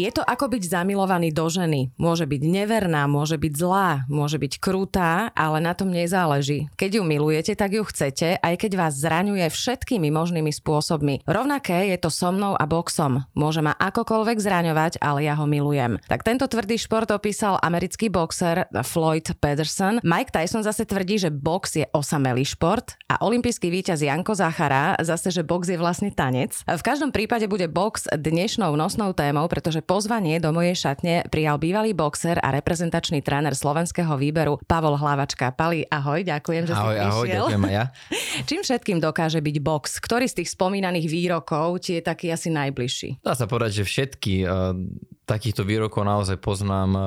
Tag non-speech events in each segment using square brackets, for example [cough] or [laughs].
Je to ako byť zamilovaný do ženy. Môže byť neverná, môže byť zlá, môže byť krutá, ale na tom nezáleží. Keď ju milujete, tak ju chcete, aj keď vás zraňuje všetkými možnými spôsobmi. Rovnaké je to so mnou a boxom. Môže ma akokoľvek zraňovať, ale ja ho milujem. Tak tento tvrdý šport opísal americký boxer Floyd Pedersen. Mike Tyson zase tvrdí, že box je osamelý šport a olimpijský víťaz Janko Zachara zase, že box je vlastne tanec. V každom prípade bude box dnešnou nosnou témou, pretože že pozvanie do mojej šatne prijal bývalý boxer a reprezentačný tréner slovenského výberu Pavol Hlavačka. Pali, ahoj, ďakujem, že ahoj, si prišiel. Ahoj, ďakujem aj ja. [laughs] Čím všetkým dokáže byť box? Ktorý z tých spomínaných výrokov ti je taký asi najbližší? Dá sa povedať, že všetky takýchto výrokov naozaj poznám uh,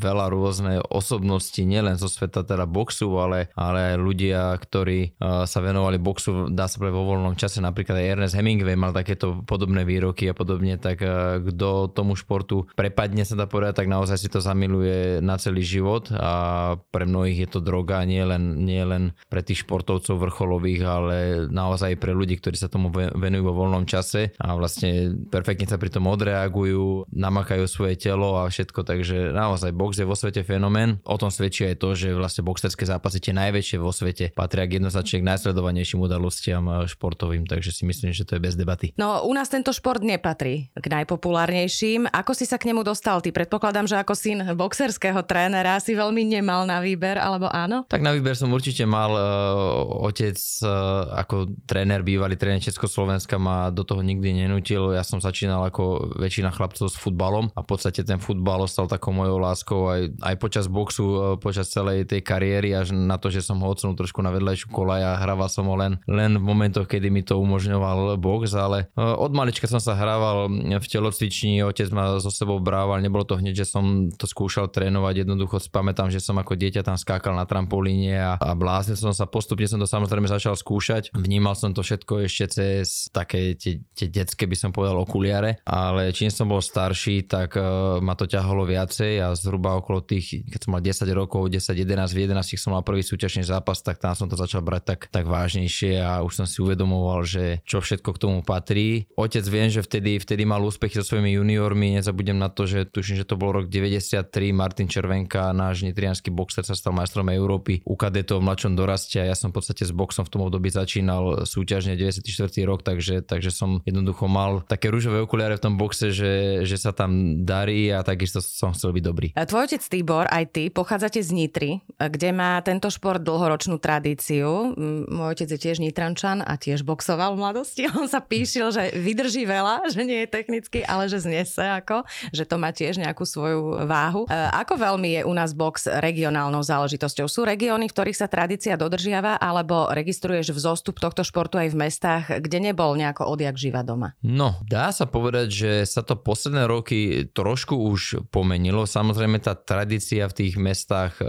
veľa rôzne osobnosti, nielen zo sveta teda boxu, ale, ale aj ľudia, ktorí uh, sa venovali boxu, dá sa povedať vo voľnom čase, napríklad aj Ernest Hemingway mal takéto podobné výroky a podobne, tak uh, kto tomu športu prepadne sa dá povedať, tak naozaj si to zamiluje na celý život. A pre mnohých je to droga, nie len, nie len pre tých športovcov vrcholových, ale naozaj pre ľudí, ktorí sa tomu venujú vo voľnom čase a vlastne perfektne sa pri tom odreagujú, namakajú nakajú svoje telo a všetko, takže naozaj box je vo svete fenomén. O tom svedčí aj to, že vlastne boxerské zápasy tie najväčšie vo svete patria k jednoznačne k najsledovanejším udalostiam eh, športovým, takže si myslím, že to je bez debaty. No u nás tento šport nepatrí k najpopulárnejším. Ako si sa k nemu dostal? Ty predpokladám, že ako syn boxerského trénera si veľmi nemal na výber, alebo áno? Tak na výber som určite mal. Uh, otec uh, ako tréner, bývalý tréner Československa ma do toho nikdy nenútil. Ja som začínal ako väčšina chlapcov s futbalom futbalom. A v podstate ten futbal ostal takou mojou láskou aj, aj počas boxu, e, počas celej tej kariéry až na to, že som ho odsunul trošku na vedľajšiu kolaj a hrával som ho len, len v momentoch, kedy mi to umožňoval box, ale e, od malička som sa hrával v telocvični, otec ma so sebou brával, nebolo to hneď, že som to skúšal trénovať, jednoducho spamätám, že som ako dieťa tam skákal na trampolíne a, a bláznil som sa, postupne som to samozrejme začal skúšať, vnímal som to všetko ešte cez také tie, tie detské by som povedal okuliare, ale čím som bol starší, tak uh, ma to ťahalo viacej a zhruba okolo tých, keď som mal 10 rokov, 10, 11, v 11 som mal prvý súťažný zápas, tak tam som to začal brať tak, tak vážnejšie a už som si uvedomoval, že čo všetko k tomu patrí. Otec viem, že vtedy, vtedy mal úspechy so svojimi juniormi, nezabudnem na to, že tuším, že to bol rok 93, Martin Červenka, náš nitrianský boxer sa stal majstrom Európy u kadetov v mladšom doraste a ja som v podstate s boxom v tom období začínal súťažne 94. rok, takže, takže som jednoducho mal také rúžové okuliare v tom boxe, že, že sa tam darí a takisto som chcel byť dobrý. Tvoj otec Tibor, aj ty, pochádzate z Nitry, kde má tento šport dlhoročnú tradíciu. Môj otec je tiež Nitrančan a tiež boxoval v mladosti. [laughs] On sa píšil, že vydrží veľa, že nie je technicky, ale že znese ako, že to má tiež nejakú svoju váhu. E, ako veľmi je u nás box regionálnou záležitosťou? Sú regióny, v ktorých sa tradícia dodržiava, alebo registruješ vzostup tohto športu aj v mestách, kde nebol nejako odjak živa doma? No, dá sa povedať, že sa to posledné roky trošku už pomenilo. Samozrejme tá tradícia v tých mestách e,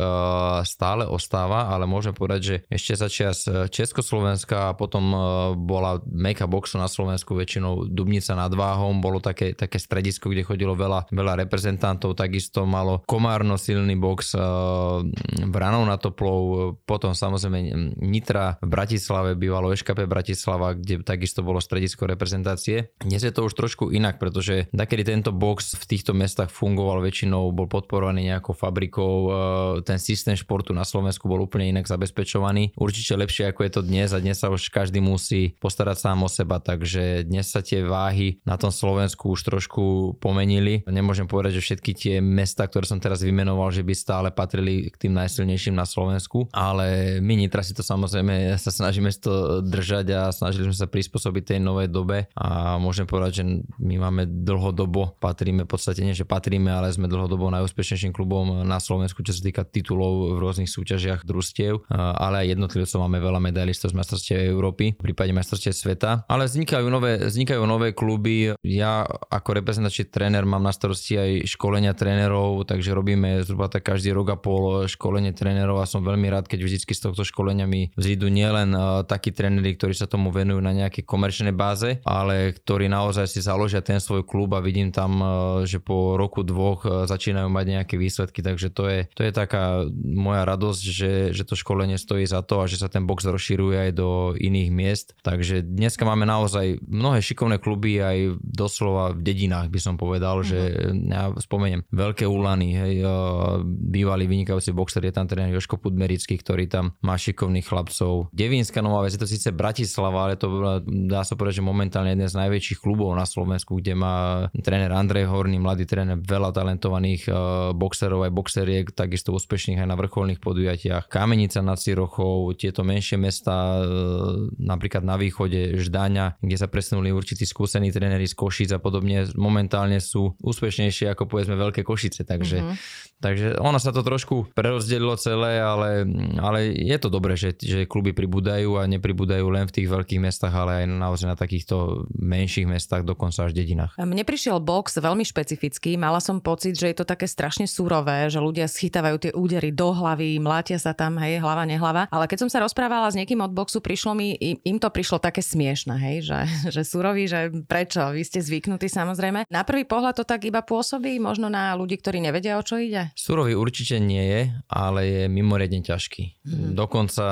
stále ostáva, ale môžem povedať, že ešte za čas Československa a potom e, bola meka boxu na Slovensku väčšinou Dubnica nad Váhom, bolo také, také stredisko, kde chodilo veľa, veľa reprezentantov, takisto malo Komárno silný box Vranov na Toplov, potom samozrejme Nitra v Bratislave, bývalo Eškape Bratislava, kde takisto bolo stredisko reprezentácie. Dnes je to už trošku inak, pretože takedy tento box v týchto mestách fungoval väčšinou, bol podporovaný nejakou fabrikou, e, ten systém športu na Slovensku bol úplne inak zabezpečovaný. Určite lepšie ako je to dnes a dnes sa už každý musí postarať sám o seba, takže dnes sa tie váhy na tom Slovensku už trošku pomenili. Nemôžem povedať, že všetky tie mesta, ktoré som teraz vymenoval, že by stále patrili k tým najsilnejším na Slovensku, ale my Nitra si to samozrejme sa snažíme to držať a snažili sme sa prispôsobiť tej novej dobe a môžem povedať, že my máme dlhodobo, patrí patríme, v podstate nie, že patríme, ale sme dlhodobo najúspešnejším klubom na Slovensku, čo sa týka titulov v rôznych súťažiach družstiev, ale aj jednotlivcov máme veľa medailistov z majstrovstiev Európy, v prípade majstrovstiev sveta. Ale vznikajú nové, vznikajú nové kluby. Ja ako reprezentačný tréner mám na starosti aj školenia trénerov, takže robíme zhruba tak každý rok a pol školenie trénerov a som veľmi rád, keď vždy z tohto školenia mi vzídu nielen takí tréneri, ktorí sa tomu venujú na nejakej komerčnej báze, ale ktorí naozaj si založia ten svoj klub a vidím tam, že po roku dvoch začínajú mať nejaké výsledky, takže to je, to je taká moja radosť, že, že to školenie stojí za to a že sa ten box rozširuje aj do iných miest. Takže dneska máme naozaj mnohé šikovné kluby aj doslova v dedinách by som povedal, mm-hmm. že ja spomeniem Veľké Ulany, hej, bývalý vynikajúci boxer je tam tréner Joško Pudmerický, ktorý tam má šikovných chlapcov. Devínska Nová Vec, je to síce Bratislava, ale to dá sa povedať, že momentálne jeden z najväčších klubov na Slovensku, kde má tréner Andrej Horný, mladý tréner, veľa talentovaných uh, boxerov aj boxeriek, takisto úspešných aj na vrcholných podujatiach. Kamenica nad Cirochou, tieto menšie mesta, uh, napríklad na východe Ždáňa, kde sa presunuli určití skúsení tréneri z Košic a podobne, momentálne sú úspešnejšie ako povedzme Veľké Košice, takže mm-hmm Takže ono sa to trošku prerozdelilo celé, ale, ale je to dobré, že, že kluby pribúdajú a nepribúdajú len v tých veľkých mestách, ale aj naozaj na takýchto menších mestách, dokonca až dedinách. Mne prišiel box veľmi špecifický. Mala som pocit, že je to také strašne surové, že ľudia schytávajú tie údery do hlavy, mlátia sa tam, hej, hlava, nehlava. Ale keď som sa rozprávala s niekým od boxu, prišlo mi, im to prišlo také smiešne, hej, že, [laughs] že surový, že prečo, vy ste zvyknutí samozrejme. Na prvý pohľad to tak iba pôsobí, možno na ľudí, ktorí nevedia, o čo ide. Surový určite nie je, ale je mimoriadne ťažký. Mm. Dokonca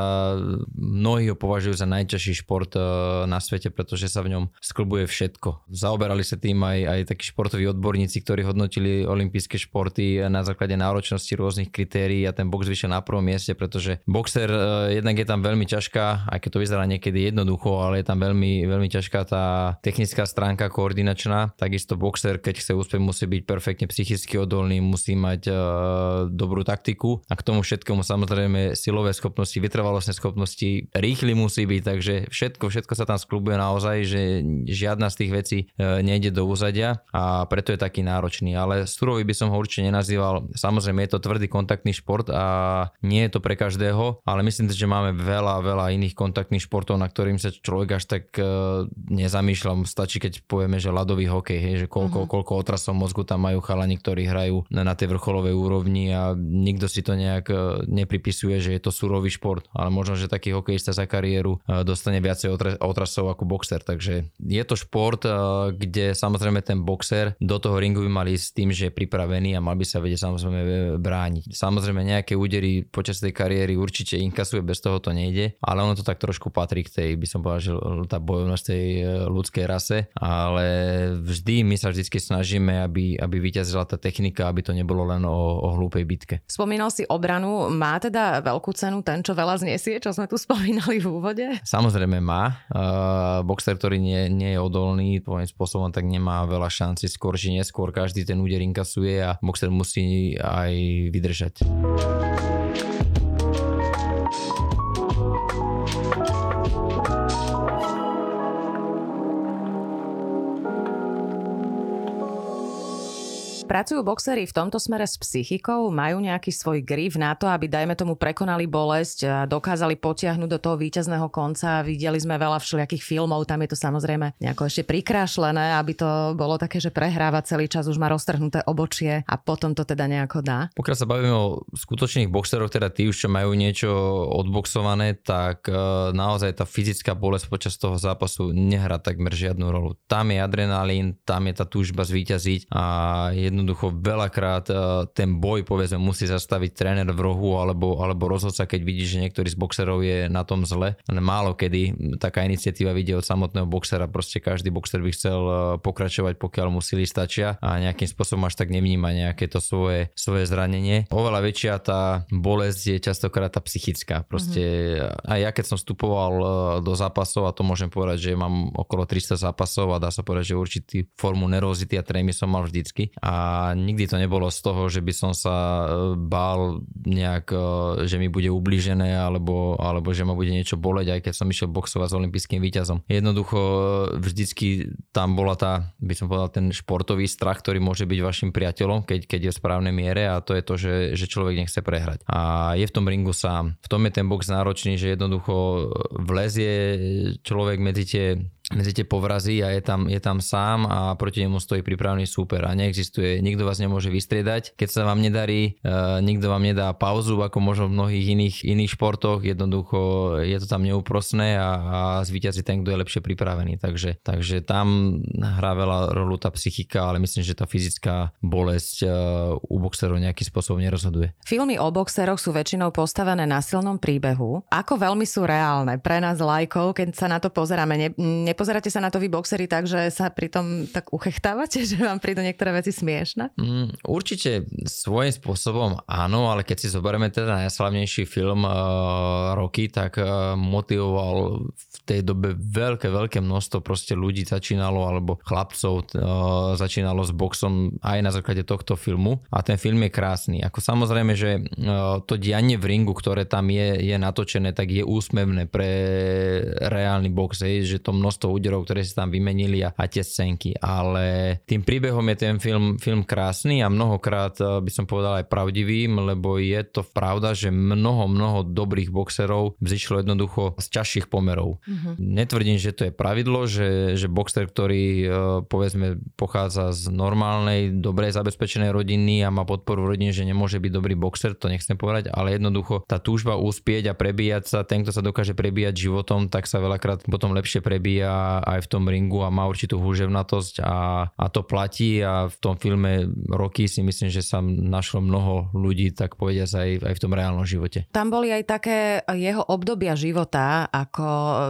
mnohí ho považujú za najťažší šport eh, na svete, pretože sa v ňom sklbuje všetko. Zaoberali sa tým aj, aj takí športoví odborníci, ktorí hodnotili olympijské športy na základe náročnosti rôznych kritérií a ten box vyšiel na prvom mieste, pretože boxer eh, jednak je tam veľmi ťažká, aj keď to vyzerá niekedy jednoducho, ale je tam veľmi, veľmi ťažká tá technická stránka koordinačná. Takisto boxer, keď chce úspech, musí byť perfektne psychicky odolný, musí mať uh, dobrú taktiku a k tomu všetkému samozrejme silové schopnosti, vytrvalostné schopnosti, rýchly musí byť, takže všetko, všetko sa tam sklubuje naozaj, že žiadna z tých vecí uh, nejde do úzadia a preto je taký náročný, ale surový by som ho určite nenazýval. Samozrejme je to tvrdý kontaktný šport a nie je to pre každého, ale myslím si, že máme veľa, veľa iných kontaktných športov, na ktorým sa človek až tak uh, nezamýšľa. Stačí, keď povieme, že ľadový hokej, hej, že koľko, uh-huh. koľko otrasov mozgu tam majú chalani, ktorí hrajú na, na tej vrcholovej úrovni a nikto si to nejak e, nepripisuje, že je to surový šport, ale možno, že taký hokejista za kariéru e, dostane viacej otrasov ako boxer, takže je to šport, e, kde samozrejme ten boxer do toho ringu by mal ísť s tým, že je pripravený a mal by sa vedieť samozrejme brániť. Samozrejme nejaké údery počas tej kariéry určite inkasuje, bez toho to nejde, ale ono to tak trošku patrí k tej, by som povedal, že tá bojovnosť tej ľudskej rase, ale vždy my sa vždy snažíme, aby, aby vyťazila tá technika, aby to nebolo len o o, hlúpej bitke. Spomínal si obranu, má teda veľkú cenu ten, čo veľa zniesie, čo sme tu spomínali v úvode? Samozrejme má. Uh, boxer, ktorý nie, nie je odolný tvojím spôsobom, tak nemá veľa šanci skôr či neskôr. Každý ten úder inkasuje a boxer musí aj vydržať. Pracujú boxery v tomto smere s psychikou? Majú nejaký svoj grif na to, aby dajme tomu prekonali bolesť a dokázali potiahnuť do toho víťazného konca? Videli sme veľa všelijakých filmov, tam je to samozrejme nejako ešte prikrášlené, aby to bolo také, že prehráva celý čas, už má roztrhnuté obočie a potom to teda nejako dá. Pokiaľ sa bavíme o skutočných boxeroch, teda tí už, čo majú niečo odboxované, tak e, naozaj tá fyzická bolesť počas toho zápasu nehrá takmer žiadnu rolu. Tam je adrenalín, tam je tá túžba zvíťaziť a jedno jednoducho veľakrát e, ten boj povedzme musí zastaviť tréner v rohu alebo, alebo rozhodca, keď vidí, že niektorý z boxerov je na tom zle. Málo kedy taká iniciatíva vidie od samotného boxera, proste každý boxer by chcel e, pokračovať, pokiaľ mu sily stačia a nejakým spôsobom až tak nevníma nejaké to svoje, svoje zranenie. Oveľa väčšia tá bolesť je častokrát tá psychická. Proste mm-hmm. aj ja keď som vstupoval e, do zápasov a to môžem povedať, že mám okolo 300 zápasov a dá sa povedať, že určitý formu nervozity a trémy som mal vždycky. A nikdy to nebolo z toho, že by som sa bál nejak, že mi bude ublížené alebo, alebo že ma bude niečo boleť, aj keď som išiel boxovať s olympijským víťazom. Jednoducho vždycky tam bola tá, by som povedal, ten športový strach, ktorý môže byť vašim priateľom, keď, keď je v správnej miere a to je to, že, že človek nechce prehrať. A je v tom ringu sám. V tom je ten box náročný, že jednoducho vlezie človek medzi tie medzi tie povrazy a je tam, je tam sám a proti nemu stojí pripravený súper a neexistuje, nikto vás nemôže vystriedať. Keď sa vám nedarí, uh, nikto vám nedá pauzu, ako možno v mnohých iných, iných športoch, jednoducho je to tam neúprosné a, a zvýťazí ten, kto je lepšie pripravený. Takže, takže tam hrá veľa rolu tá psychika, ale myslím, že tá fyzická bolesť uh, u boxerov nejakým spôsobom nerozhoduje. Filmy o boxeroch sú väčšinou postavené na silnom príbehu. Ako veľmi sú reálne pre nás lajkov, keď sa na to pozeráme? Ne, ne nepozeráte sa na to vy boxery tak, že sa pritom tak uchechtávate, [laughs] že vám prídu niektoré veci smiešne? Mm, určite svojím spôsobom áno, ale keď si zoberieme teda najslavnejší film uh, Roky, tak uh, motivoval v tej dobe veľké, veľké množstvo proste ľudí začínalo, alebo chlapcov uh, začínalo s boxom aj na základe tohto filmu a ten film je krásny. Ako samozrejme, že uh, to dianie v ringu, ktoré tam je, je natočené, tak je úsmevné pre reálny box, hej, že to množstvo úderov, ktoré si tam vymenili a, a tie scénky. Ale tým príbehom je ten film, film krásny a mnohokrát eh, by som povedal aj pravdivý, lebo je to pravda, že mnoho, mnoho dobrých boxerov vzýšlo jednoducho z ťažších pomerov. Mm-hmm. Netvrdím, že to je pravidlo, že, že boxer, ktorý eh, povedzme pochádza z normálnej, dobrej zabezpečenej rodiny a má podporu v rodine, že nemôže byť dobrý boxer, to nechcem povedať, ale jednoducho tá túžba úspieť a prebíjať sa, ten, kto sa dokáže prebíjať životom, tak sa veľakrát potom lepšie prebíja aj v tom ringu a má určitú húževnatosť a, a to platí a v tom filme Roky si myslím, že sa našlo mnoho ľudí, tak povediať aj, aj v tom reálnom živote. Tam boli aj také jeho obdobia života, ako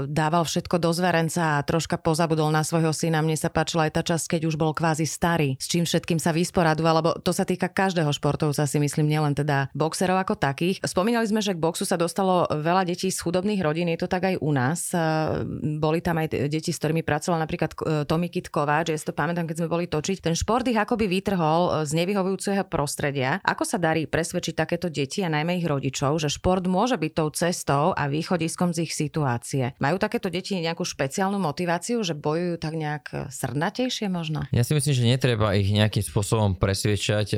dával všetko do zverenca a troška pozabudol na svojho syna. Mne sa páčila aj tá časť, keď už bol kvázi starý, s čím všetkým sa vysporadoval, lebo to sa týka každého športovca, si myslím, nielen teda boxerov ako takých. Spomínali sme, že k boxu sa dostalo veľa detí z chudobných rodín, je to tak aj u nás. Boli tam aj deti, s ktorými pracoval napríklad e, Tomi Kit Kováč, ja si to pamätám, keď sme boli točiť. Ten šport ich akoby vytrhol e, z nevyhovujúceho prostredia. Ako sa darí presvedčiť takéto deti a najmä ich rodičov, že šport môže byť tou cestou a východiskom z ich situácie? Majú takéto deti nejakú špeciálnu motiváciu, že bojujú tak nejak e, srdnatejšie možno? Ja si myslím, že netreba ich nejakým spôsobom presvedčať.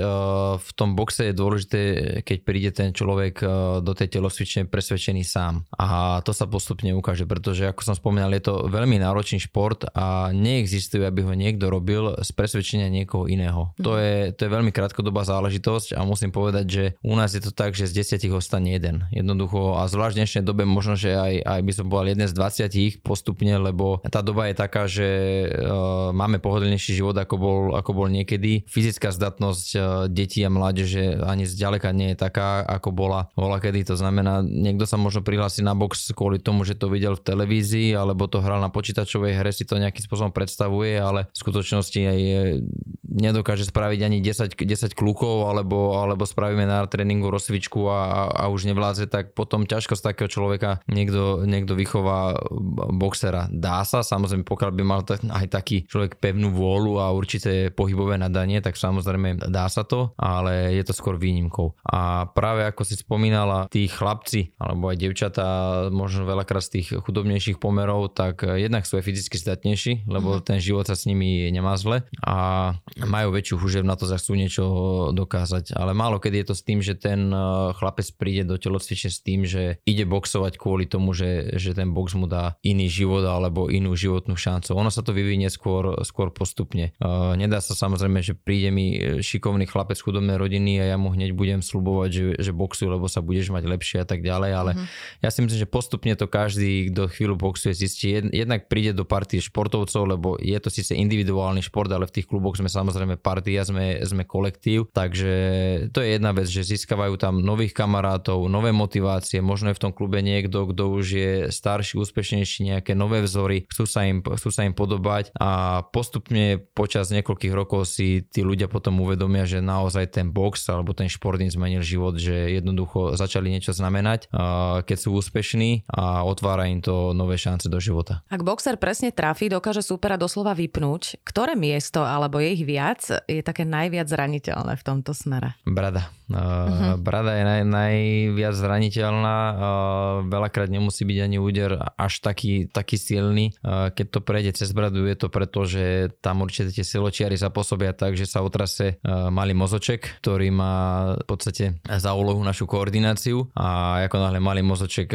V tom boxe je dôležité, keď príde ten človek do tej telosvične presvedčený sám. A to sa postupne ukáže, pretože ako som spomínal, je to veľmi náročný šport a neexistuje, aby ho niekto robil z presvedčenia niekoho iného. To, je, to je veľmi krátkodobá záležitosť a musím povedať, že u nás je to tak, že z desiatich ostane jeden. Jednoducho a zvlášť v dnešnej dobe možno, že aj, aj by som povedal jeden z 20 postupne, lebo tá doba je taká, že uh, máme pohodlnejší život ako bol, ako bol niekedy. Fyzická zdatnosť uh, detí a mládeže ani zďaleka nie je taká, ako bola bola kedy. To znamená, niekto sa možno prihlási na box kvôli tomu, že to videl v televízii alebo to hral na počítač počítačovej hre si to nejakým spôsobom predstavuje, ale v skutočnosti aj nedokáže spraviť ani 10, 10 klukov, alebo, alebo spravíme na tréningu rozcvičku a, a, a už nevládze, tak potom ťažko z takého človeka niekto, niekto vychová boxera. Dá sa, samozrejme, pokiaľ by mal aj taký človek pevnú vôľu a určité pohybové nadanie, tak samozrejme dá sa to, ale je to skôr výnimkou. A práve ako si spomínala, tí chlapci, alebo aj devčatá, možno veľakrát z tých chudobnejších pomerov, tak jednak sú aj fyzicky zdatnejší, lebo mm. ten život sa s nimi nemá zle a majú väčšiu huževnatosť a chcú niečo dokázať. Ale málo kedy je to s tým, že ten eh, chlapec príde do telocvične s tým, že ide boxovať kvôli tomu, že, že ten box mu dá iný život alebo inú životnú šancu. Ono sa to vyvinie skôr, skôr postupne. Uh, nedá sa samozrejme, že príde mi šikovný chlapec chudobnej rodiny a ja mu hneď budem slubovať, že, že boxuj, lebo sa budeš mať lepšie a tak ďalej, ale mm-hmm. ja si myslím, že postupne to každý, kto chvíľu boxuje, zistí. Jednak príde do partie športovcov, lebo je to síce individuálny šport, ale v tých kluboch sme samozrejme partia, sme, sme kolektív, takže to je jedna vec, že získavajú tam nových kamarátov, nové motivácie, možno je v tom klube niekto, kto už je starší, úspešnejší, nejaké nové vzory, chcú sa im, chcú sa im podobať. A postupne počas niekoľkých rokov si tí ľudia potom uvedomia, že naozaj ten box alebo ten šport im zmenil život, že jednoducho začali niečo znamenať, keď sú úspešní a otvára im to nové šance do života. Ak boxer presne trafí, dokáže supera doslova vypnúť. Ktoré miesto alebo je ich viac je také najviac zraniteľné v tomto smere? Brada. Uh-huh. Brada je naj, najviac zraniteľná. Uh, veľakrát nemusí byť ani úder až taký, taký silný. Uh, keď to prejde cez bradu, je to preto, že tam určite tie siločiary zapôsobia tak, že sa otrase uh, malý mozoček, ktorý má v podstate za úlohu našu koordináciu a ako náhle malý mozoček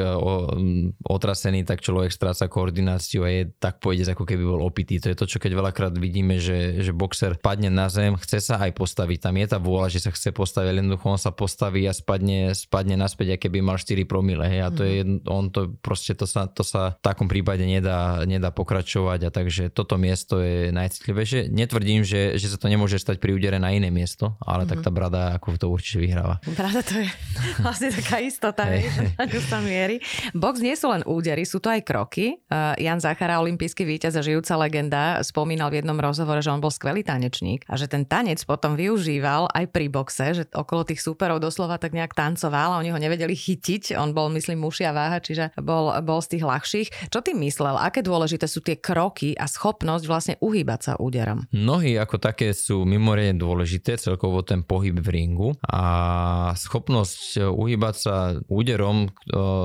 otrasený, tak človek stráca koordináciu a je tak pôjde, ako keby bol opitý. To je to, čo keď veľakrát vidíme, že, že boxer padne na zem, chce sa aj postaviť. Tam je tá vôľa, že sa chce postaviť, jednoducho on sa postaví a spadne, spadne naspäť, aké keby mal 4 promile. Hej, a to je, on to proste, to sa, to sa v takom prípade nedá, nedá pokračovať a takže toto miesto je najcitlivejšie. Netvrdím, že, že sa to nemôže stať pri údere na iné miesto, ale mm. tak tá brada ako to určite vyhráva. Brada to je [laughs] vlastne taká istota, hey. že [laughs] sa mierí. Box nie sú len údery, sú to aj kroky. Uh, Jan Zachara, olimpijský víťaz a žijúca legenda, spomínal v jednom rozhovore, že on bol skvelý tanečník a že ten tanec potom využíval aj pri boxe, že okolo tých súperov doslova tak nejak tancoval a oni ho nevedeli chytiť. On bol, myslím, mušia váha, čiže bol, bol z tých ľahších. Čo ty myslel? Aké dôležité sú tie kroky a schopnosť vlastne uhýbať sa úderom? Nohy ako také sú mimoriadne dôležité, celkovo ten pohyb v ringu a schopnosť uhýbať sa úderom,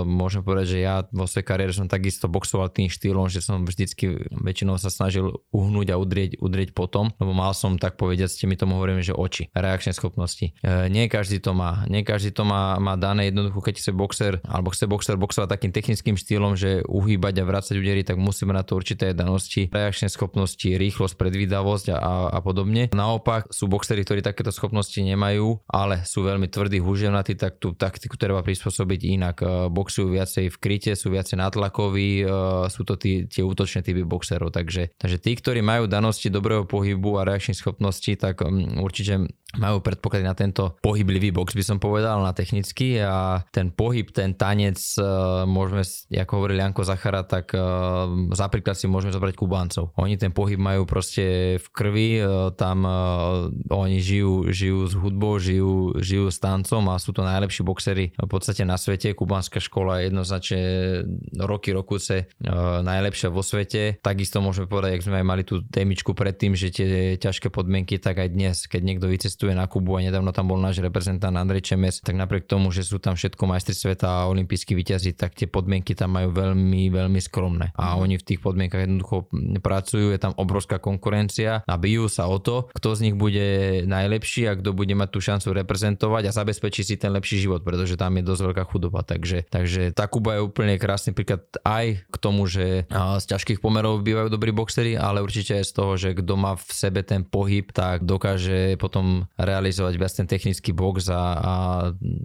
môžem povedať, že ja vo svojej kariére som takisto boxoval tým štýlom, že som vždycky väčšinou sa snažil uhnúť a udrieť, udrieť potom, lebo mal som tak povedať, ste mi tomu hovoríme, že oči, reakčné schopnosti. E, nie každý to má, nie každý to má, má dané jednoducho, keď chce boxer, alebo chce boxer boxovať takým technickým štýlom, že uhýbať a vrácať údery, tak musíme na to určité danosti, reakčné schopnosti, rýchlosť, predvídavosť a, a podobne. Naopak sú boxery, ktorí takéto schopnosti nemajú, ale sú veľmi tvrdí, húževnatí, tak tú taktiku treba prispôsobiť inak. E, boxujú viacej v kryte, sú viacej natlakoví, e, sú to tí, tie útočné typy boxerov. Takže, takže tí, ktorí majú danosti dobrého pohybu a reakčných schopností, tak um, určite majú predpoklady na tento pohyblivý box, by som povedal, na technicky a ten pohyb, ten tanec, uh, môžeme, ako hovoril Janko Zachara, tak uh, za príklad si môžeme zobrať Kubáncov. Oni ten pohyb majú proste v krvi, uh, tam oni žijú, žijú s hudbou, žijú, žijú s tancom a sú to najlepší boxery v podstate na svete. Kubánska škola je jednoznačne roky, rokuce najlepšia vo svete. Takisto môžeme povedať, ak sme aj mali tú témičku predtým, že tie ťažké podmienky, tak aj dnes, keď niekto vycestuje na Kubu a nedávno tam bol náš reprezentant Andrej Čemes, tak napriek tomu, že sú tam všetko majstri sveta a olimpijskí vyťazí, tak tie podmienky tam majú veľmi, veľmi skromné. A mm. oni v tých podmienkach jednoducho pracujú, je tam obrovská konkurencia a bijú sa o to, kto z nich bude najlepší a kto bude mať tú šancu reprezentovať a zabezpečí si ten lepší život, pretože tam je dosť veľká chudoba. Takže, takže tá Kuba je úplne krásny príklad aj k tomu, že z ťažkých pomerov bývajú dobrí boxery, ale určite aj z toho, že kto má v sebe ten pohyb, tak dokáže potom realizovať viac ten technický box a, a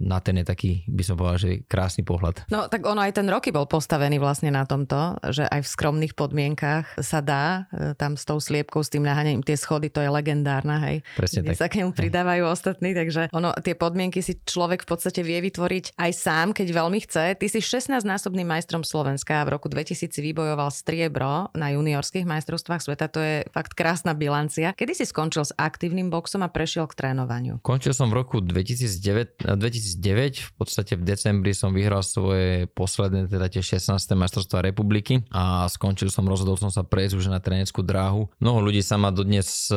na ten je taký, by som povedal, že krásny pohľad. No tak ono aj ten roky bol postavený vlastne na tomto, že aj v skromných podmienkach sa dá, e, tam s tou sliepkou, s tým naháňaním tie schody, to je legendárna, hej. Presne tak. sa k nemu pridávajú hej. ostatní, takže ono, tie podmienky si človek v podstate vie vytvoriť aj sám, keď veľmi chce. Ty si 16-násobným majstrom Slovenska a v roku 2000 vybojoval striebro na juniorských majstrovstvách sveta, to je fakt krásna bilancia. Kedy si skončil s aktívnym boxom a prešiel k trénovaniu? Končil som v roku 2009, 2009, v podstate v decembri som vyhral svoje posledné, teda tie 16. majstrovstvá republiky a skončil som, rozhodol som sa prejsť už na tréneckú dráhu. Mnoho ľudí sa ma dodnes e,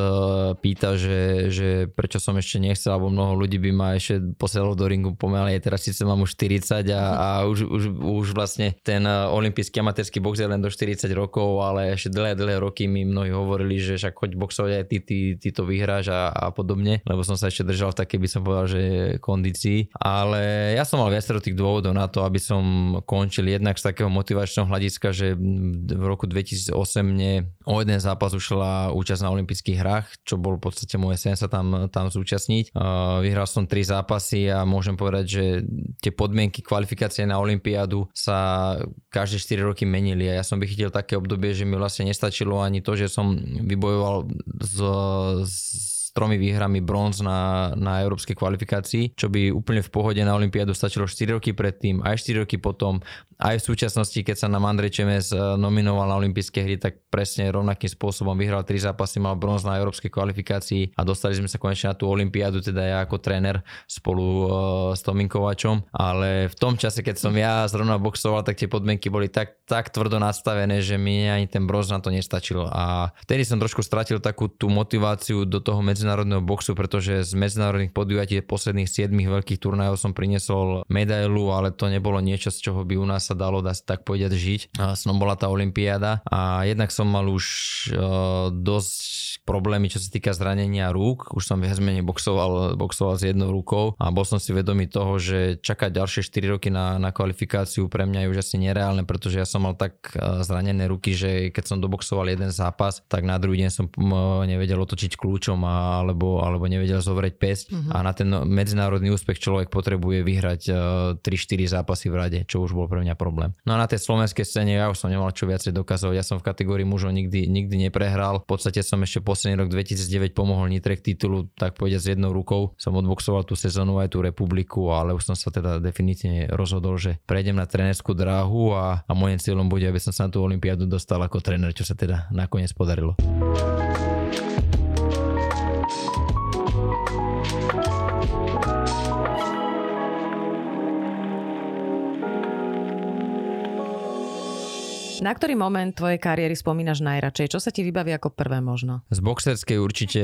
pýta, že, že prečo som ešte nechcel, alebo mnoho ľudí by ma ešte posielalo do ringu pomaly, teraz síce mám už 40 a, a už, už, už vlastne ten e, olimpijský amatérsky box je len do 40 rokov, ale ešte dlhé, dlhé roky mi mnohí hovorili, že však choď boxovať aj ty, ty, ty to vyhráš a, a podobne, lebo som sa ešte držal v takej, by som povedal, že kondícii. Ale ja som mal viacero tých dôvodov na to, aby som končil jednak z takého motivačného hľadiska, že v roku 2008 mne o jeden zápas ušla účasť na olympijských hrách, čo bol v podstate moje sen sa tam, tam zúčastniť. Vyhral som tri zápasy a môžem povedať, že tie podmienky kvalifikácie na olympiádu sa každé 4 roky menili a ja som vychytil také obdobie, že mi vlastne nestačilo ani to, že som vybojoval z, z tromi výhrami bronz na, na európskej kvalifikácii, čo by úplne v pohode na Olympiádu stačilo 4 roky predtým, aj 4 roky potom, aj v súčasnosti, keď sa nám Andrej Čemes eh, nominoval na olympijské hry, tak presne rovnakým spôsobom vyhral 3 zápasy, mal bronz na európskej kvalifikácii a dostali sme sa konečne na tú Olympiádu, teda ja ako tréner spolu uh, s Tomím Kovačom, ale v tom čase, keď som ja zrovna boxoval, tak tie podmienky boli tak, tak tvrdo nastavené, že mi ani ten bronz na to nestačil. A vtedy som trošku stratil takú tú motiváciu do toho medzi medzinárodného boxu, pretože z medzinárodných podujatí posledných 7 veľkých turnajov som priniesol medailu, ale to nebolo niečo, z čoho by u nás sa dalo dať tak povedať žiť. Snom bola tá Olympiáda a jednak som mal už uh, dosť problémy, čo sa týka zranenia rúk. Už som viac menej boxoval, boxoval s jednou rukou a bol som si vedomý toho, že čakať ďalšie 4 roky na, na kvalifikáciu pre mňa je už asi nereálne, pretože ja som mal tak e, zranené ruky, že keď som doboxoval jeden zápas, tak na druhý deň som nevedel otočiť kľúčom alebo, alebo nevedel zovrieť pesť uh-huh. a na ten medzinárodný úspech človek potrebuje vyhrať 3-4 e, zápasy v rade, čo už bol pre mňa problém. No a na tej slovenskej scéne ja už som nemal čo viacej dokazovať, ja som v kategórii mužov nikdy, nikdy neprehral, v podstate som ešte posledný rok 2009 pomohol Nitre k titulu, tak povedať s jednou rukou. Som odboxoval tú sezónu aj tú republiku, ale už som sa teda definitívne rozhodol, že prejdem na trénerskú dráhu a, a môjim cieľom bude, aby som sa na tú olympiádu dostal ako tréner, čo sa teda nakoniec podarilo. Na ktorý moment tvojej kariéry spomínaš najradšej? Čo sa ti vybaví ako prvé možno? Z boxerskej určite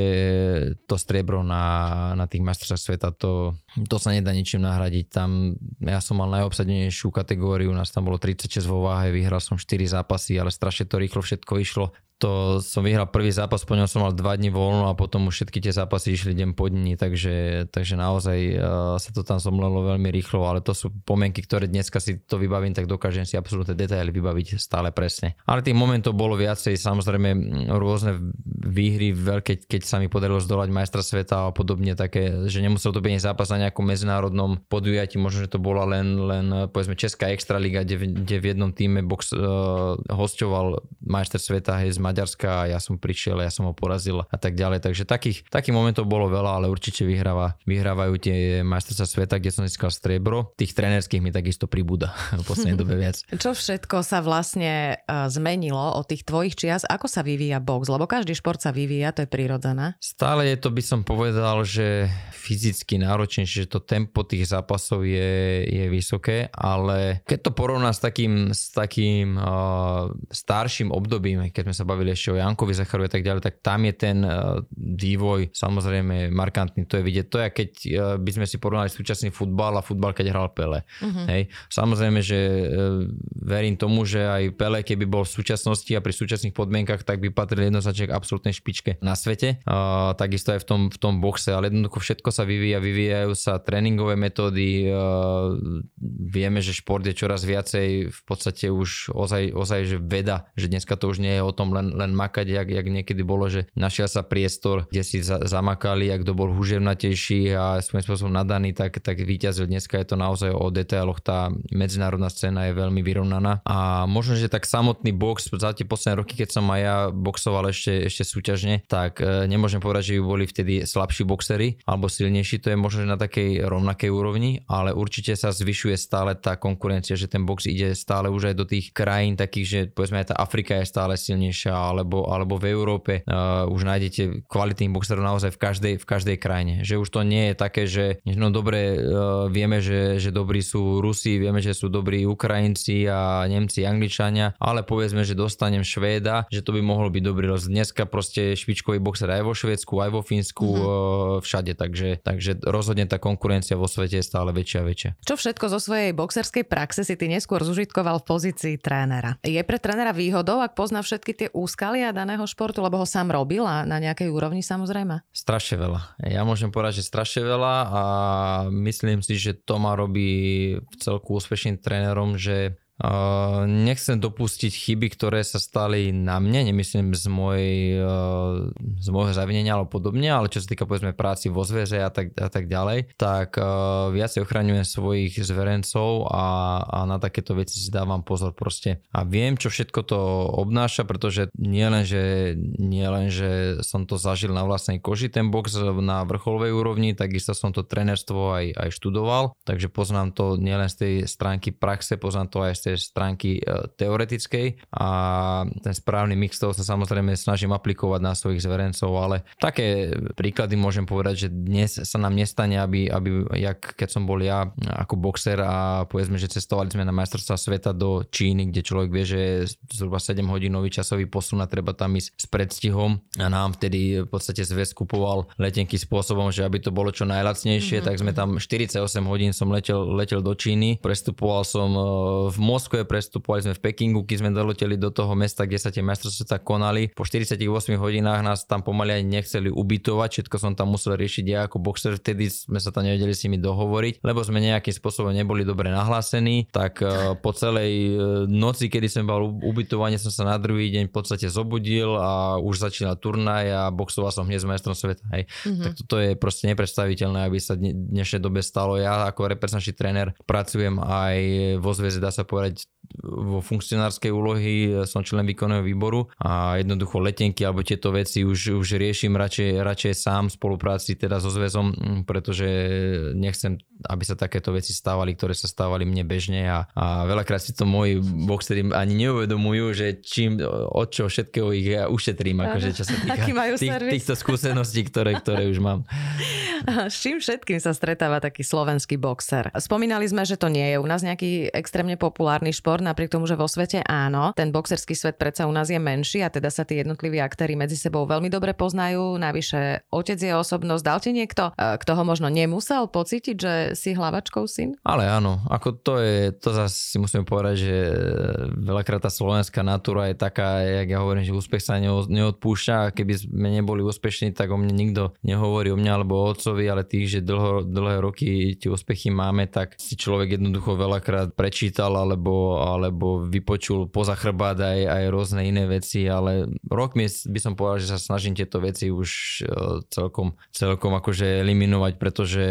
to striebro na, na tých majstrovstvách sveta, to, to sa nedá ničím nahradiť. Tam ja som mal najobsadenejšiu kategóriu, nás tam bolo 36 vo váhe, vyhral som 4 zápasy, ale strašne to rýchlo všetko išlo to som vyhral prvý zápas, po ňom som mal 2 dní voľno a potom už všetky tie zápasy išli deň po dní, takže, takže naozaj uh, sa to tam zomlelo veľmi rýchlo, ale to sú pomienky, ktoré dneska si to vybavím, tak dokážem si absolútne detaily vybaviť stále presne. Ale tých momentov bolo viacej, samozrejme rôzne výhry, veľké, keď sa mi podarilo zdolať majstra sveta a podobne také, že nemusel to byť zápas na nejakom medzinárodnom podujatí, možno, že to bola len, len povedzme Česká extraliga, kde, kde v jednom týme box uh, hostoval majster sveta hej, Maďarska ja som prišiel, ja som ho porazil a tak ďalej. Takže takých, takých momentov bolo veľa, ale určite vyhráva, vyhrávajú tie majstrovstvá sveta, kde som získal striebro. Tých trénerských mi takisto pribúda [laughs] v poslednej dobe viac. [laughs] Čo všetko sa vlastne uh, zmenilo od tých tvojich čias? Ako sa vyvíja box? Lebo každý šport sa vyvíja, to je prirodzené. Stále je to, by som povedal, že fyzicky náročnejšie, že to tempo tých zápasov je, je vysoké, ale keď to porovná s takým, s takým uh, starším obdobím, keď sme sa bavili ešte o Jankovi Zacharovi a tak ďalej, tak tam je ten uh, vývoj samozrejme markantný. To je vidieť. To je, keď uh, by sme si porovnali súčasný futbal a futbal, keď hral Pele. Uh-huh. Hej. Samozrejme, že uh, verím tomu, že aj Pele, keby bol v súčasnosti a pri súčasných podmienkach, tak by patril jednoznačne k absolútnej špičke na svete. Uh, takisto aj v tom, v tom boxe, ale jednoducho všetko sa vyvíja, vyvíjajú sa tréningové metódy. Uh, vieme, že šport je čoraz viacej v podstate už ozaj, ozaj že veda, že dneska to už nie je o tom len len, len makať, jak, jak niekedy bolo, že našiel sa priestor, kde si za, zamakali, ak kto bol huževnatejší a svojím spôsobom nadaný, tak, tak vyťazil. Dneska je to naozaj o detailoch, tá medzinárodná scéna je veľmi vyrovnaná. A možno, že tak samotný box za tie posledné roky, keď som aj ja boxoval ešte, ešte súťažne, tak e, nemôžem povedať, že by boli vtedy slabší boxery alebo silnejší, to je možno že na takej rovnakej úrovni, ale určite sa zvyšuje stále tá konkurencia, že ten box ide stále už aj do tých krajín takých, že povedzme aj tá Afrika je stále silnejšia alebo, alebo v Európe uh, už nájdete kvalitných boxerov naozaj v každej, v každej krajine. Že už to nie je také, že no dobre, uh, vieme, že, že dobrí sú Rusi, vieme, že sú dobrí Ukrajinci a Nemci, Angličania, ale povedzme, že dostanem Švéda, že to by mohlo byť dobrý roz. Dneska proste špičkový boxer aj vo Švédsku, aj vo Fínsku, mm-hmm. uh, všade, takže, takže rozhodne tá konkurencia vo svete je stále väčšia a väčšia. Čo všetko zo svojej boxerskej praxe si ty neskôr zužitkoval v pozícii trénera? Je pre trénera výhodou, ak pozná všetky tie úskalia daného športu, lebo ho sám robil a na nejakej úrovni samozrejme? Strašne veľa. Ja môžem povedať, že strašne veľa a myslím si, že to ma robí v celku úspešným trénerom, že Uh, nechcem dopustiť chyby, ktoré sa stali na mne, nemyslím z, mojej, uh, z môjho zavinenia alebo podobne, ale čo sa týka povedzme práci vo zväze a tak, a tak ďalej, tak uh, viacej ochraňujem svojich zverencov a, a na takéto veci si dávam pozor proste. A viem, čo všetko to obnáša, pretože nie len, že, že som to zažil na vlastnej koži, ten box na vrcholovej úrovni, takisto som to trenerstvo aj, aj študoval, takže poznám to nielen z tej stránky praxe, poznám to aj z tej stránky e, teoretickej. A ten správny mix toho sa samozrejme snažím aplikovať na svojich zverencov, ale také príklady môžem povedať, že dnes sa nám nestane, aby, aby jak keď som bol ja ako boxer a povedzme, že cestovali sme na majstrovstvá sveta do Číny, kde človek vie, že zhruba 7 hodinový časový posun a treba tam ísť s predstihom. A nám vtedy v podstate zväz kupoval letenky spôsobom, že aby to bolo čo najlacnejšie, mm-hmm. tak sme tam 48 hodín som letel, letel do Číny, prestupoval som e, v Moskve, prestupovali sme v Pekingu, keď sme doleteli do toho mesta, kde sa tie majstrovstvá konali. Po 48 hodinách nás tam pomaly ani nechceli ubytovať, všetko som tam musel riešiť ja ako boxer, vtedy sme sa tam nevedeli s nimi dohovoriť, lebo sme nejakým spôsobom neboli dobre nahlásení, tak e, po celej e, noci, kedy som bol ubytovanie, som sa na druhý deň v podstate zobudil a už začínal turnaj a boxoval som hneď s majstrom sveta. Hej. Mm-hmm. Tak toto je proste nepredstaviteľné, aby sa dnešnej dobe stalo. Ja ako reprezentačný tréner pracujem aj vo zväze, dá sa povedať, брать vo funkcionárskej úlohy, som člen výkonného výboru a jednoducho letenky alebo tieto veci už, už riešim radšej, radšej sám v spolupráci teda so zväzom, mm, pretože nechcem, aby sa takéto veci stávali, ktoré sa stávali mne bežne a, a veľakrát si to moji boxeri ani neuvedomujú, že čím, od čo všetkého ich ja ušetrím, akože čo sa týka tých, týchto skúseností, ktoré, ktoré už mám. S čím všetkým sa stretáva taký slovenský boxer? Spomínali sme, že to nie je u nás nejaký extrémne populárny šport, napriek tomu, že vo svete áno. Ten boxerský svet predsa u nás je menší a teda sa tí jednotliví aktéry medzi sebou veľmi dobre poznajú. Navyše otec je osobnosť. Dal ti niekto, e, kto ho možno nemusel pocítiť, že si hlavačkou syn? Ale áno, ako to je, to zase si musím povedať, že veľakrát tá slovenská natúra je taká, jak ja hovorím, že úspech sa neodpúšťa a keby sme neboli úspešní, tak o mne nikto nehovorí o mňa alebo o otcovi, ale tých, že dlho, dlhé roky tie úspechy máme, tak si človek jednoducho veľakrát prečítal alebo, alebo vypočul poza chrbát aj, aj rôzne iné veci, ale rok mi by som povedal, že sa snažím tieto veci už e, celkom, celkom akože eliminovať, pretože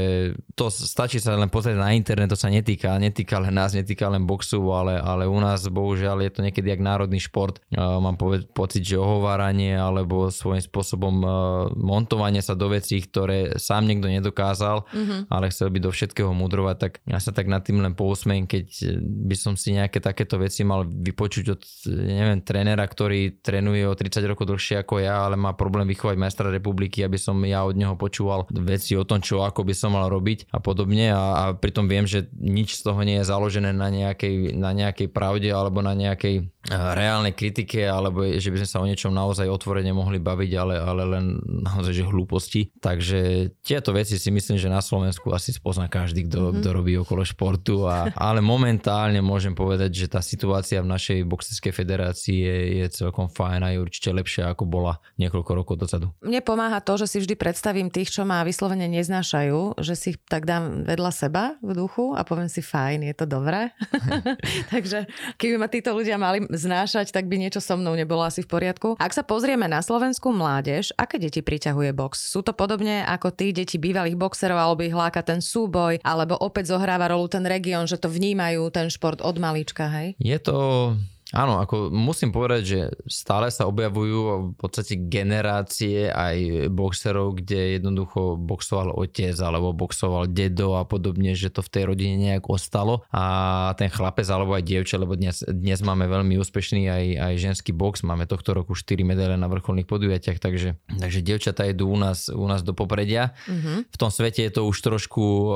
to stačí sa len pozrieť na internet, to sa netýka, netýka len nás, netýka len boxu, ale, ale u nás bohužiaľ je to niekedy jak národný šport. E, mám pocit, že ohováranie alebo svojím spôsobom e, montovanie sa do vecí, ktoré sám niekto nedokázal, mm-hmm. ale chcel by do všetkého mudrovať, tak ja sa tak nad tým len pousmiem, keď by som si nejaké takéto veci mal vypočuť od, neviem, trénera, ktorý trénuje o 30 rokov dlhšie ako ja, ale má problém vychovať majstra republiky, aby som ja od neho počúval veci o tom, čo ako by som mal robiť a podobne a, a pritom viem, že nič z toho nie je založené na nejakej, na nejakej pravde alebo na nejakej reálnej kritike alebo že by sme sa o niečom naozaj otvorene mohli baviť, ale, ale len naozaj, že hlúposti. Takže tieto veci si myslím, že na Slovensku asi spozná každý, kto, mm-hmm. kto robí okolo športu. A, ale momentálne môžem povedať, že tá situácia v našej boxerskej federácii je, je celkom fajn a je určite lepšia, ako bola niekoľko rokov dozadu. Mne pomáha to, že si vždy predstavím tých, čo ma vyslovene neznášajú, že si ich tak dám vedľa seba v duchu a poviem si fajn, je to dobré. [laughs] [laughs] Takže keby ma títo ľudia mali znášať, tak by niečo so mnou nebolo asi v poriadku. Ak sa pozrieme na slovenskú mládež, aké deti priťahuje box? Sú to podobne ako tí deti bývalých boxerov, alebo ich láka ten súboj, alebo opäť zohráva rolu ten región, že to vnímajú ten šport od malička, hej? Je to Áno, ako musím povedať, že stále sa objavujú v podstate generácie aj boxerov, kde jednoducho boxoval otec alebo boxoval dedo a podobne, že to v tej rodine nejak ostalo a ten chlapec alebo aj dievča, lebo dnes, dnes máme veľmi úspešný aj, aj ženský box, máme tohto roku 4 medaile na vrcholných podujatiach, takže, takže dievčatá idú u nás, u nás do popredia. Mm-hmm. V tom svete je to už trošku uh,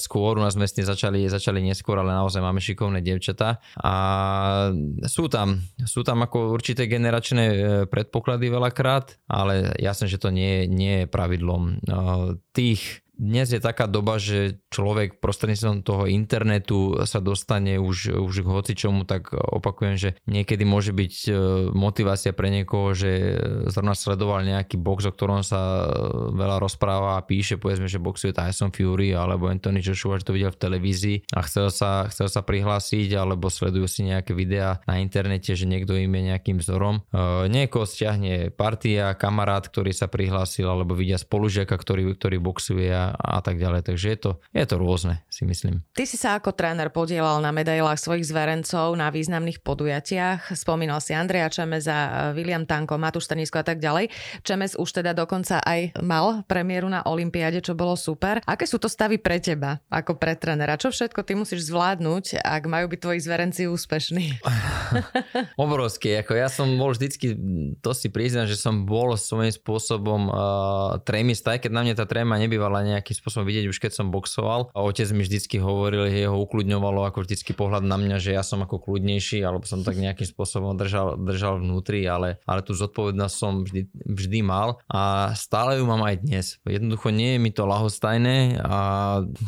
skôr, u nás sme začali, začali neskôr, ale naozaj máme šikovné dievčatá a sú tam, sú tam ako určité generačné e, predpoklady veľakrát, ale jasné, že to nie, nie je pravidlom. E, tých dnes je taká doba, že človek prostredníctvom toho internetu sa dostane už, už k hocičomu, tak opakujem, že niekedy môže byť e, motivácia pre niekoho, že zrovna sledoval nejaký box, o ktorom sa e, veľa rozpráva a píše, povedzme, že boxuje Tyson Fury alebo Anthony Joshua, že to videl v televízii a chcel sa, chcel sa prihlásiť alebo sledujú si nejaké videá na internete, že niekto im je nejakým vzorom. E, niekoho stiahne partia, kamarát, ktorý sa prihlásil alebo vidia spolužiaka, ktorý, ktorý boxuje a a tak ďalej. Takže je to, je to rôzne, si myslím. Ty si sa ako tréner podielal na medailách svojich zverencov na významných podujatiach. Spomínal si Andreja Čemeza, William Tanko, Matúš Stanisko a tak ďalej. Čemez už teda dokonca aj mal premiéru na Olympiáde, čo bolo super. Aké sú to stavy pre teba ako pre trénera? Čo všetko ty musíš zvládnuť, ak majú byť tvoji zverenci úspešní? [laughs] Obrovské. Ako ja som bol vždycky, to si priznám, že som bol svojím spôsobom uh, trémista, aj keď na mne tá tréma nebývala nejakým spôsobom vidieť už keď som boxoval. A otec mi vždycky hovoril, že ho ukludňovalo ako vždycky pohľad na mňa, že ja som ako kľudnejší, alebo som tak nejakým spôsobom držal, držal vnútri, ale, ale tú zodpovednosť som vždy, vždy mal a stále ju mám aj dnes. Jednoducho nie je mi to lahostajné a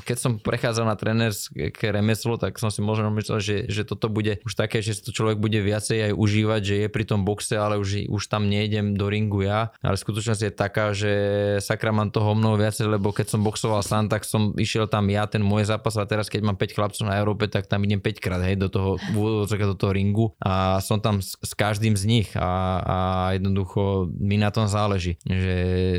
keď som prechádzal na trénerské remeslo, tak som si možno myslel, že, že toto bude už také, že to človek bude viacej aj užívať, že je pri tom boxe, ale už, už tam nejdem do ringu ja. Ale skutočnosť je taká, že sakra mám toho mnoho viacej, lebo keď som boxoval sám, tak som išiel tam ja, ten môj zápas a teraz keď mám 5 chlapcov na Európe, tak tam idem 5 krát hej, do toho, do toho ringu a som tam s, s každým z nich a, a jednoducho mi na tom záleží, že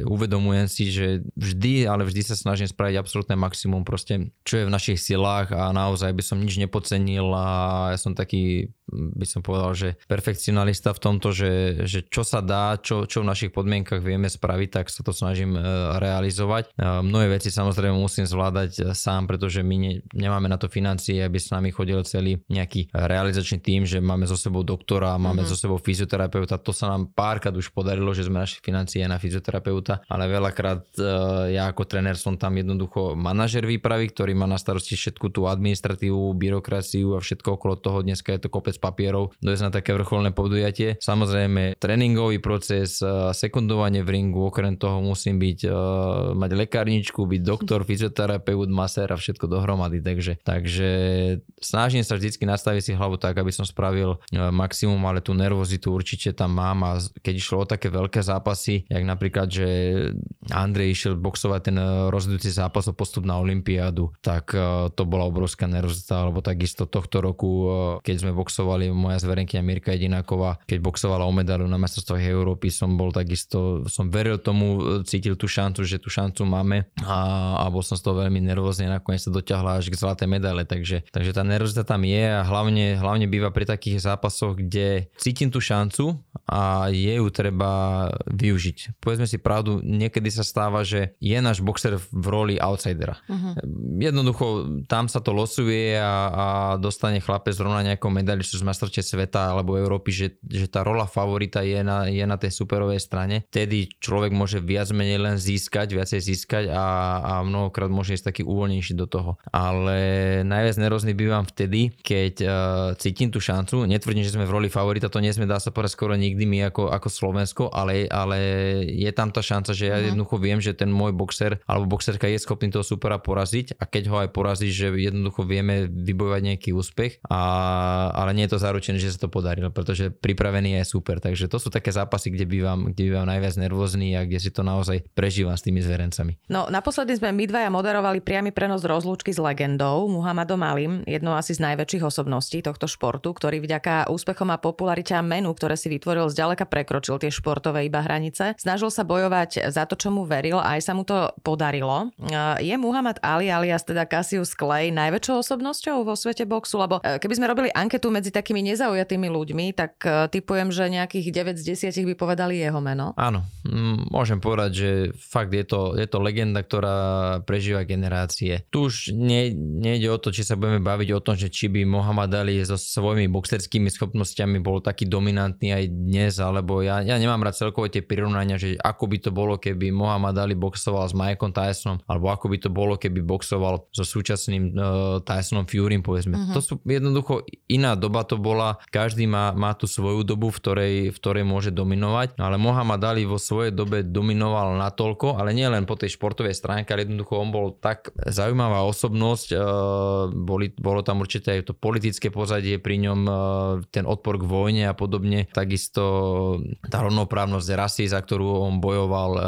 uvedomujem si, že vždy, ale vždy sa snažím spraviť absolútne maximum proste, čo je v našich silách a naozaj by som nič nepocenil a ja som taký by som povedal, že perfekcionalista v tomto, že, že čo sa dá, čo, čo v našich podmienkach vieme spraviť, tak sa to snažím e, realizovať. E, mnohé veci samozrejme musím zvládať e, sám, pretože my ne, nemáme na to financie, aby s nami chodil celý nejaký realizačný tým, že máme so sebou doktora, máme mm-hmm. so sebou fyzioterapeuta. To sa nám párkrát už podarilo, že sme našli financie na fyzioterapeuta, ale veľakrát ja ako tréner som tam jednoducho manažer výpravy, ktorý má na starosti všetku tú administratívu, byrokraciu a všetko okolo toho. Dneska je to kopec papierov dojsť na také vrcholné podujatie. Samozrejme tréningový proces, sekundovanie v ringu, okrem toho musím byť, mať lekárničku, byť doktor, [laughs] fyzioterapeut, masér a všetko dohromady. Takže, takže snažím sa vždy nastaviť si hlavu tak, aby som spravil maximum, ale tú nervozitu určite tam mám a keď išlo o také veľké zápasy, jak napríklad, že Andrej išiel boxovať ten rozhodujúci zápas o postup na Olympiádu, tak to bola obrovská nervozita, alebo takisto tohto roku, keď sme boxovali moja zverenkyňa Mirka Jedináková, keď boxovala o medailu na mestrovstvách Európy, som bol takisto, som veril tomu, cítil tú šancu, že tú šancu máme a, a bol som z toho veľmi nervózny, nakoniec sa doťahla až k zlaté medaile, takže, takže tá nervozita tam je a hlavne, hlavne býva pri takých zápasoch, kde cítim tú šancu a je ju treba využiť. Povedzme si pravdu, niekedy sa stáva, že je náš boxer v roli outsidera. Uh-huh. Jednoducho tam sa to losuje a, a dostane chlapec zrovna nejakou medaili, čo z mastrovstve sveta alebo Európy, že, že tá rola favorita je na, je na tej superovej strane. Vtedy človek môže viac menej len získať, viacej získať a, a mnohokrát môže ísť taký uvoľnejší do toho. Ale najviac nervózny bývam vtedy, keď uh, cítim tú šancu. Netvrdím, že sme v roli favorita, to nie sme dá sa povedať skoro nikdy my ako, ako Slovensko, ale, ale je tam tá šanca, že ja uh-huh. jednoducho viem, že ten môj boxer alebo boxerka je schopný toho supera poraziť a keď ho aj porazí, že jednoducho vieme vybojovať nejaký úspech, a, ale nie je to zaručené, že sa to podarilo, pretože pripravený je super. Takže to sú také zápasy, kde bývam, kde bývam najviac nervózny a kde si to naozaj prežívam s tými zverencami. No naposledy sme my dvaja moderovali priamy prenos rozlúčky s legendou Muhammadom Alim, jednou asi z najväčších osobností tohto športu, ktorý vďaka úspechom a popularite a menu, ktoré si vytvoril, zďaleka prekročil tie športové iba hranice. Snažil sa bojovať za to, čomu veril a aj sa mu to podarilo. Je Muhammad Ali alias teda Cassius Clay najväčšou osobnosťou vo svete boxu? Lebo e, keby sme robili anketu medzi takými nezaujatými ľuďmi, tak e, typujem, že nejakých 9 z 10 by povedali jeho meno. Áno, môžem povedať, že fakt je to, je to legenda, ktorá prežíva generácie. Tu už nie, nejde o to, či sa budeme baviť o tom, že či by Mohamed Ali so svojimi boxerskými schopnosťami bol taký dominantný aj dnes, alebo ja, ja nemám rád celkovo tie prirovnania, že ako by to bolo, keby Mohamed Ali boxoval s Mikeom Tysonom, alebo ako by to bolo, keby boxoval so súčasným uh, Tysonom Furym, povedzme. Uh-huh. To sú jednoducho iná doba to bola, každý má, má tú svoju dobu, v ktorej, v ktorej môže dominovať, ale Mohamed Ali vo svojej dobe dominoval natoľko, ale nie len po tej športovej stránke, ale jednoducho on bol tak zaujímavá osobnosť, e, boli, bolo tam určite aj to politické pozadie pri ňom, e, ten odpor k vojne a podobne, takisto tá rovnoprávnosť rasy, za ktorú on bojoval e,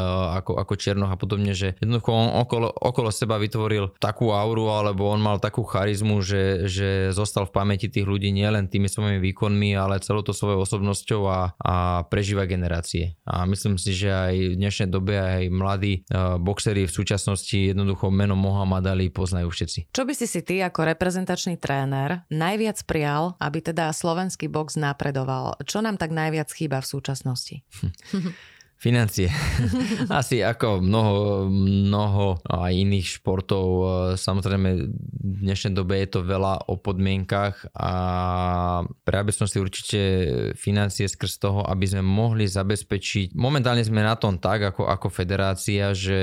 ako, ako Černoch a podobne, že jednoducho on okolo, okolo seba vytvoril takú auru, alebo on mal takú charizmu, že, že zostal v pamäti tých ľudí nielen tými svojimi výkonmi, ale celou to svojou osobnosťou a, a prežíva generácie. A myslím si, že aj v dnešnej dobe aj mladí boxeri v súčasnosti jednoducho meno Mohamed Ali poznajú všetci. Čo by si si ty ako reprezentačný tréner najviac prijal, aby teda slovenský box napredoval? Čo nám tak najviac chýba v súčasnosti? [laughs] Financie. [laughs] Asi ako mnoho, mnoho aj iných športov. Samozrejme, v dnešnej dobe je to veľa o podmienkach a práve som si určite financie skrz toho, aby sme mohli zabezpečiť. Momentálne sme na tom tak, ako, ako federácia, že,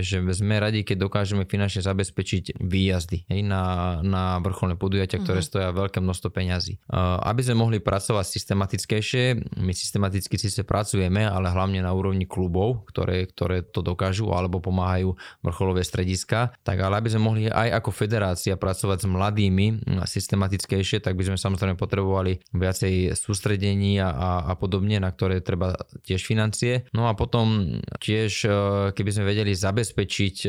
že sme radi, keď dokážeme finančne zabezpečiť výjazdy hej, na, na vrcholné podujatia, ktoré mm-hmm. stoja veľké množstvo peňazí. Aby sme mohli pracovať systematickejšie, my systematicky síce pracujeme, ale hlavne na úrovni klubov, ktoré, ktoré to dokážu alebo pomáhajú vrcholové strediska, tak ale aby sme mohli aj ako federácia pracovať s mladými systematickejšie, tak by sme samozrejme potrebovali viacej sústredení a, a, a podobne, na ktoré treba tiež financie. No a potom tiež, e, keby sme vedeli zabezpečiť e,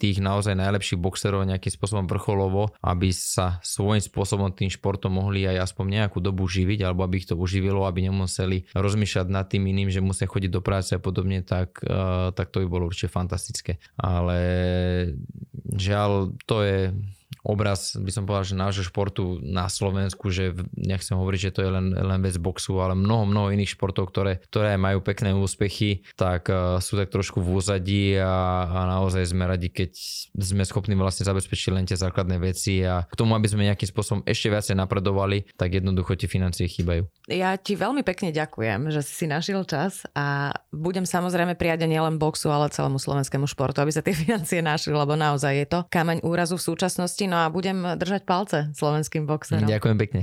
tých naozaj najlepších boxerov nejakým spôsobom vrcholovo, aby sa svojím spôsobom tým športom mohli aj aspoň nejakú dobu živiť, alebo aby ich to uživilo, aby nemuseli rozmýšľať nad tým iným, že musia chodiť do práce a podobne, tak, uh, tak to by bolo určite fantastické. Ale žiaľ, to je obraz, by som povedal, že nášho športu na Slovensku, že nechcem hovoriť, že to je len, len vec boxu, ale mnoho, mnoho iných športov, ktoré, ktoré majú pekné úspechy, tak uh, sú tak trošku v úzadí a, a naozaj sme radi, keď sme schopní vlastne zabezpečiť len tie základné veci a k tomu, aby sme nejakým spôsobom ešte viacej napredovali, tak jednoducho tie financie chýbajú. Ja ti veľmi pekne ďakujem, že si našiel čas a budem samozrejme prijať nielen boxu, ale celému slovenskému športu, aby sa tie [laughs] financie našli, lebo naozaj je to kameň úrazu v súčasnosti no a budem držať palce slovenským boxerom. Ďakujem pekne.